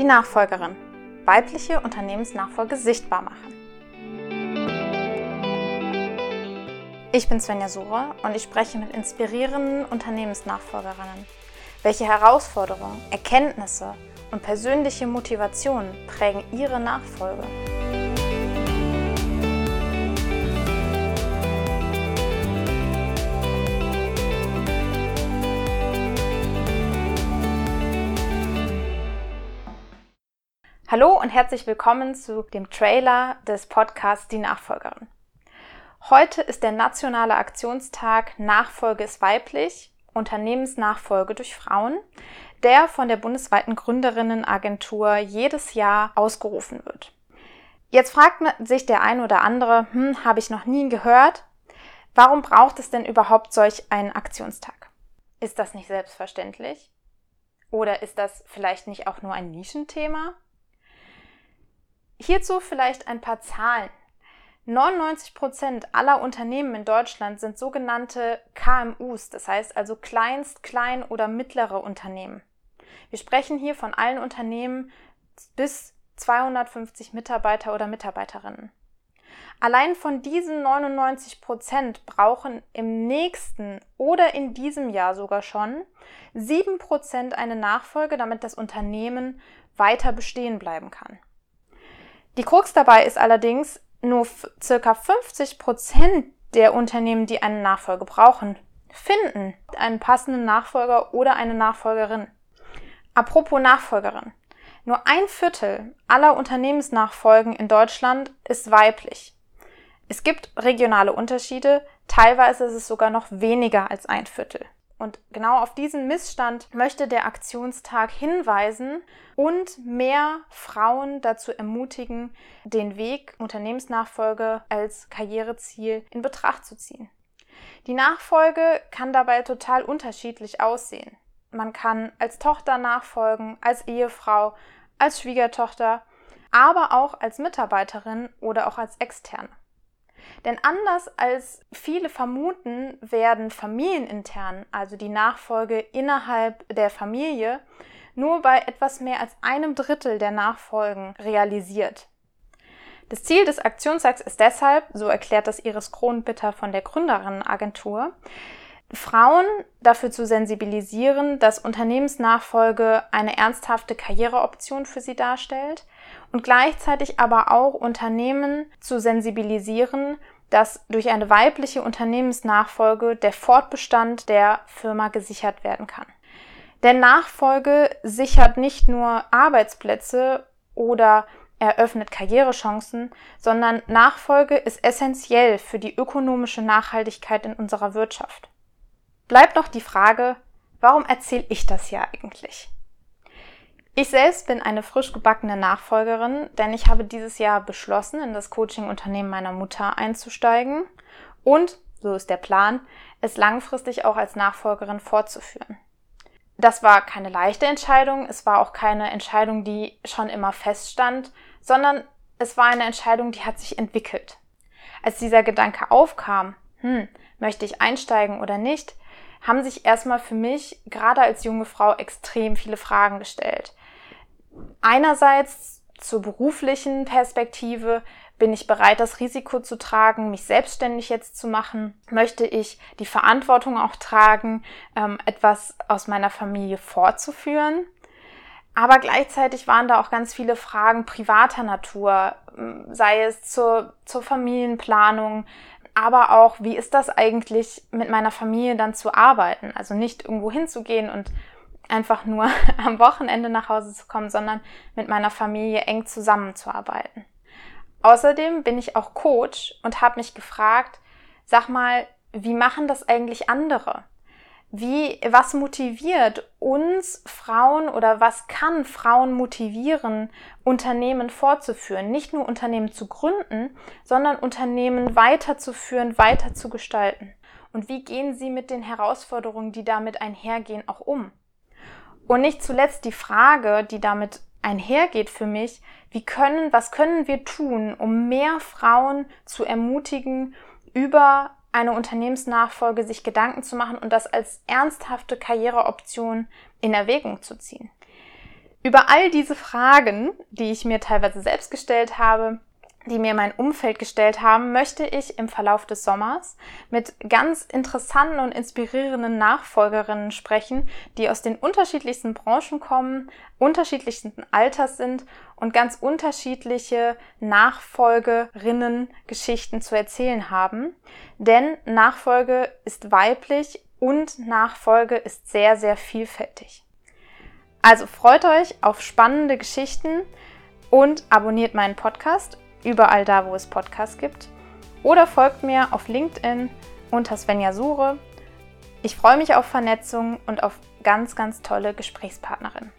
Die Nachfolgerin. Weibliche Unternehmensnachfolge sichtbar machen. Ich bin Svenja Sura und ich spreche mit inspirierenden Unternehmensnachfolgerinnen. Welche Herausforderungen, Erkenntnisse und persönliche Motivationen prägen ihre Nachfolge? Hallo und herzlich willkommen zu dem Trailer des Podcasts Die Nachfolgerin. Heute ist der nationale Aktionstag Nachfolge ist weiblich, Unternehmensnachfolge durch Frauen, der von der bundesweiten Gründerinnenagentur jedes Jahr ausgerufen wird. Jetzt fragt sich der ein oder andere, hm, habe ich noch nie gehört, warum braucht es denn überhaupt solch einen Aktionstag? Ist das nicht selbstverständlich? Oder ist das vielleicht nicht auch nur ein Nischenthema? Hierzu vielleicht ein paar Zahlen. 99 Prozent aller Unternehmen in Deutschland sind sogenannte KMUs, das heißt also Kleinst-, Klein- oder mittlere Unternehmen. Wir sprechen hier von allen Unternehmen bis 250 Mitarbeiter oder Mitarbeiterinnen. Allein von diesen 99 Prozent brauchen im nächsten oder in diesem Jahr sogar schon 7 Prozent eine Nachfolge, damit das Unternehmen weiter bestehen bleiben kann. Die Krux dabei ist allerdings, nur circa 50 Prozent der Unternehmen, die eine Nachfolge brauchen, finden einen passenden Nachfolger oder eine Nachfolgerin. Apropos Nachfolgerin. Nur ein Viertel aller Unternehmensnachfolgen in Deutschland ist weiblich. Es gibt regionale Unterschiede, teilweise ist es sogar noch weniger als ein Viertel. Und genau auf diesen Missstand möchte der Aktionstag hinweisen und mehr Frauen dazu ermutigen, den Weg Unternehmensnachfolge als Karriereziel in Betracht zu ziehen. Die Nachfolge kann dabei total unterschiedlich aussehen. Man kann als Tochter nachfolgen, als Ehefrau, als Schwiegertochter, aber auch als Mitarbeiterin oder auch als Externe. Denn anders als viele vermuten, werden familienintern, also die Nachfolge innerhalb der Familie, nur bei etwas mehr als einem Drittel der Nachfolgen realisiert. Das Ziel des Aktionstags ist deshalb, so erklärt das Iris Kronbitter von der Gründerinnenagentur, Frauen dafür zu sensibilisieren, dass Unternehmensnachfolge eine ernsthafte Karriereoption für sie darstellt und gleichzeitig aber auch Unternehmen zu sensibilisieren, dass durch eine weibliche Unternehmensnachfolge der Fortbestand der Firma gesichert werden kann. Denn Nachfolge sichert nicht nur Arbeitsplätze oder eröffnet Karrierechancen, sondern Nachfolge ist essentiell für die ökonomische Nachhaltigkeit in unserer Wirtschaft bleibt noch die Frage, warum erzähle ich das hier eigentlich? Ich selbst bin eine frisch gebackene Nachfolgerin, denn ich habe dieses Jahr beschlossen, in das Coaching-Unternehmen meiner Mutter einzusteigen und, so ist der Plan, es langfristig auch als Nachfolgerin fortzuführen. Das war keine leichte Entscheidung, es war auch keine Entscheidung, die schon immer feststand, sondern es war eine Entscheidung, die hat sich entwickelt. Als dieser Gedanke aufkam, hm, möchte ich einsteigen oder nicht, haben sich erstmal für mich gerade als junge Frau extrem viele Fragen gestellt. Einerseits zur beruflichen Perspektive, bin ich bereit, das Risiko zu tragen, mich selbstständig jetzt zu machen? Möchte ich die Verantwortung auch tragen, ähm, etwas aus meiner Familie fortzuführen? Aber gleichzeitig waren da auch ganz viele Fragen privater Natur, ähm, sei es zur, zur Familienplanung, aber auch, wie ist das eigentlich mit meiner Familie dann zu arbeiten? Also nicht irgendwo hinzugehen und einfach nur am Wochenende nach Hause zu kommen, sondern mit meiner Familie eng zusammenzuarbeiten. Außerdem bin ich auch Coach und habe mich gefragt, sag mal, wie machen das eigentlich andere? Wie, was motiviert uns Frauen oder was kann Frauen motivieren, Unternehmen fortzuführen? Nicht nur Unternehmen zu gründen, sondern Unternehmen weiterzuführen, weiter zu gestalten. Und wie gehen sie mit den Herausforderungen, die damit einhergehen, auch um? Und nicht zuletzt die Frage, die damit einhergeht für mich, wie können, was können wir tun, um mehr Frauen zu ermutigen, über eine Unternehmensnachfolge sich Gedanken zu machen und das als ernsthafte Karriereoption in Erwägung zu ziehen. Über all diese Fragen, die ich mir teilweise selbst gestellt habe, die mir mein Umfeld gestellt haben, möchte ich im Verlauf des Sommers mit ganz interessanten und inspirierenden Nachfolgerinnen sprechen, die aus den unterschiedlichsten Branchen kommen, unterschiedlichsten Alters sind und ganz unterschiedliche Nachfolgerinnen Geschichten zu erzählen haben. Denn Nachfolge ist weiblich und Nachfolge ist sehr, sehr vielfältig. Also freut euch auf spannende Geschichten und abonniert meinen Podcast überall da, wo es Podcasts gibt. Oder folgt mir auf LinkedIn unter Svenja Sure. Ich freue mich auf Vernetzung und auf ganz, ganz tolle Gesprächspartnerinnen.